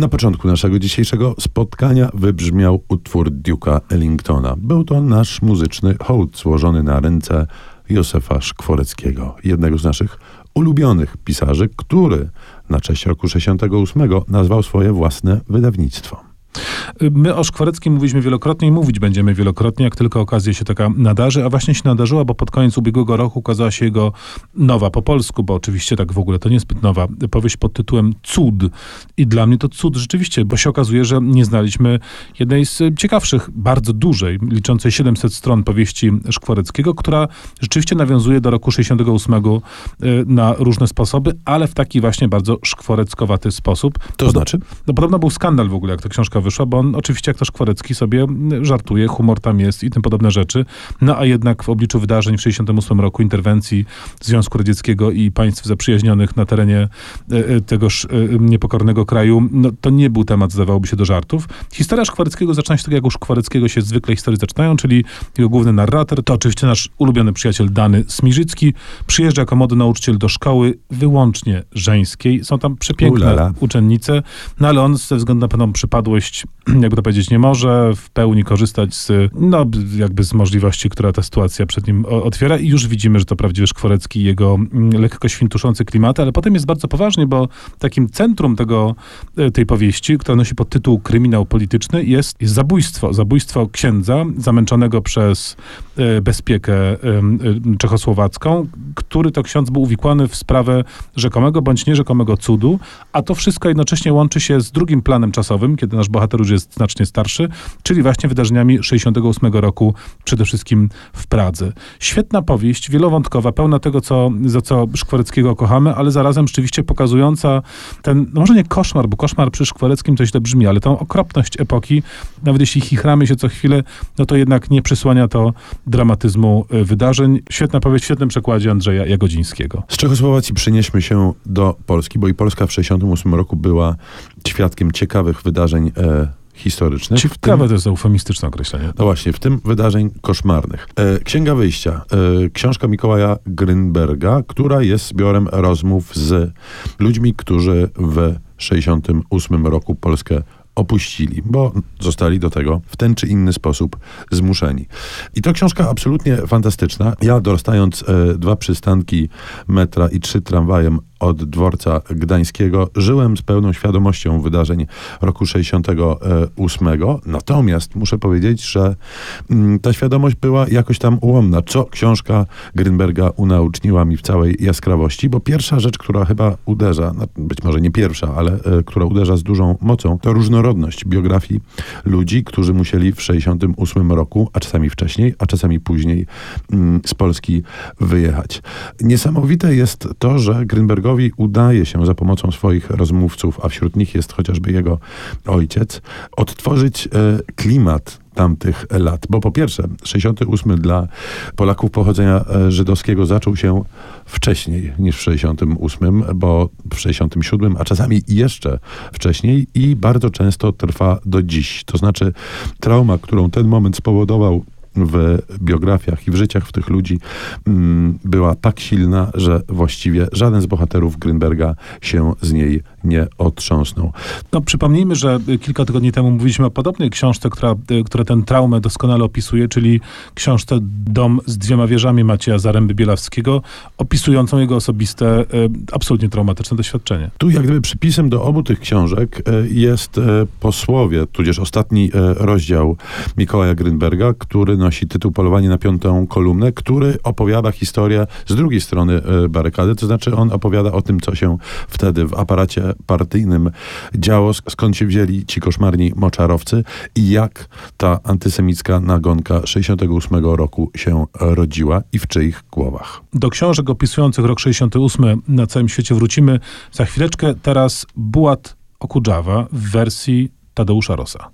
Na początku naszego dzisiejszego spotkania wybrzmiał utwór Duke'a Ellingtona. Był to nasz muzyczny hołd złożony na ręce Józefa Szkworeckiego, jednego z naszych ulubionych pisarzy, który na cześć roku 68 nazwał swoje własne wydawnictwo. My o Szkwareckim mówiliśmy wielokrotnie i mówić będziemy wielokrotnie, jak tylko okazja się taka nadarzy, a właśnie się nadarzyła, bo pod koniec ubiegłego roku ukazała się jego nowa po polsku, bo oczywiście tak w ogóle to niezbyt nowa, powieść pod tytułem Cud. I dla mnie to cud rzeczywiście, bo się okazuje, że nie znaliśmy jednej z ciekawszych, bardzo dużej, liczącej 700 stron powieści Szkwareckiego, która rzeczywiście nawiązuje do roku 68 y, na różne sposoby, ale w taki właśnie bardzo szkwareckowaty sposób. To znaczy? No podobno był skandal w ogóle, jak ta książka wyszła, bo on oczywiście, jak to Szkwarecki sobie żartuje, humor tam jest i tym podobne rzeczy. No a jednak w obliczu wydarzeń w 68 roku, interwencji Związku Radzieckiego i państw zaprzyjaźnionych na terenie e, e, tegoż e, niepokornego kraju, no to nie był temat, zdawałoby się, do żartów. Historia Szkwareckiego zaczyna się tak, jak u Szkwareckiego się zwykle historie zaczynają, czyli jego główny narrator to oczywiście nasz ulubiony przyjaciel Dany Smirzycki. Przyjeżdża jako młody nauczyciel do szkoły wyłącznie żeńskiej. Są tam przepiękne Ulala. uczennice, no ale on ze względu na pewną przypadłość jakby to powiedzieć, nie może w pełni korzystać z, no, jakby z możliwości, która ta sytuacja przed nim otwiera i już widzimy, że to prawdziwy Szkworecki i jego mm, lekko świntuszący klimat, ale potem jest bardzo poważnie, bo takim centrum tego, e, tej powieści, która nosi pod tytuł Kryminał Polityczny jest, jest zabójstwo. Zabójstwo księdza zamęczonego przez bezpiekę e, czechosłowacką, który to ksiądz był uwikłany w sprawę rzekomego bądź nierzekomego cudu, a to wszystko jednocześnie łączy się z drugim planem czasowym, kiedy nasz bohater już jest znacznie starszy, czyli właśnie wydarzeniami 68 roku, przede wszystkim w Pradze. Świetna powieść, wielowątkowa, pełna tego, co, za co Szkwareckiego kochamy, ale zarazem rzeczywiście pokazująca ten, no może nie koszmar, bo koszmar przy Szkwareckim to źle brzmi, ale tą okropność epoki, nawet jeśli chichramy się co chwilę, no to jednak nie przysłania to dramatyzmu y, wydarzeń. Świetna powieść w świetnym przekładzie Andrzeja Jagodzińskiego. Z Czechosłowacji przenieśmy się do Polski, bo i Polska w 68 roku była świadkiem ciekawych wydarzeń e, historycznych. Ciekawe to jest eufemistyczne określenie. No właśnie, w tym wydarzeń koszmarnych. E, Księga Wyjścia. E, książka Mikołaja Grynberga, która jest zbiorem rozmów z ludźmi, którzy w 68 roku Polskę opuścili, bo zostali do tego w ten czy inny sposób zmuszeni. I to książka absolutnie fantastyczna. Ja dorastając e, dwa przystanki metra i trzy tramwajem od dworca gdańskiego żyłem z pełną świadomością wydarzeń roku 68. Natomiast muszę powiedzieć, że mm, ta świadomość była jakoś tam ułomna, co książka Grynberga unauczniła mi w całej jaskrawości, bo pierwsza rzecz, która chyba uderza, no, być może nie pierwsza, ale e, która uderza z dużą mocą, to różnorodność biografii ludzi, którzy musieli w 68 roku, a czasami wcześniej, a czasami później mm, z Polski wyjechać. Niesamowite jest to, że Grynbergowi udaje się za pomocą swoich rozmówców, a wśród nich jest chociażby jego ojciec, odtworzyć e, klimat tamtych lat. Bo po pierwsze, 68 dla Polaków pochodzenia e, żydowskiego zaczął się wcześniej niż w 68, bo w 67, a czasami jeszcze wcześniej i bardzo często trwa do dziś. To znaczy trauma, którą ten moment spowodował w biografiach i w życiach w tych ludzi mm, była tak silna, że właściwie żaden z bohaterów Grünberga się z niej nie otrząsnął. No, przypomnijmy, że kilka tygodni temu mówiliśmy o podobnej książce, która, która tę traumę doskonale opisuje, czyli książce Dom z dwiema wieżami Macieja Zaręby Bielawskiego, opisującą jego osobiste, e, absolutnie traumatyczne doświadczenie. Tu jak gdyby przypisem do obu tych książek e, jest posłowie, tudzież ostatni rozdział Mikołaja Grünberga, który nosi tytuł Polowanie na piątą kolumnę, który opowiada historię z drugiej strony barykady, to znaczy on opowiada o tym, co się wtedy w aparacie partyjnym działo, skąd się wzięli ci koszmarni moczarowcy i jak ta antysemicka nagonka 68 roku się rodziła i w czyich głowach. Do książek opisujących rok 68 na całym świecie wrócimy za chwileczkę. Teraz Bułat Okudżawa w wersji Tadeusza Rosa.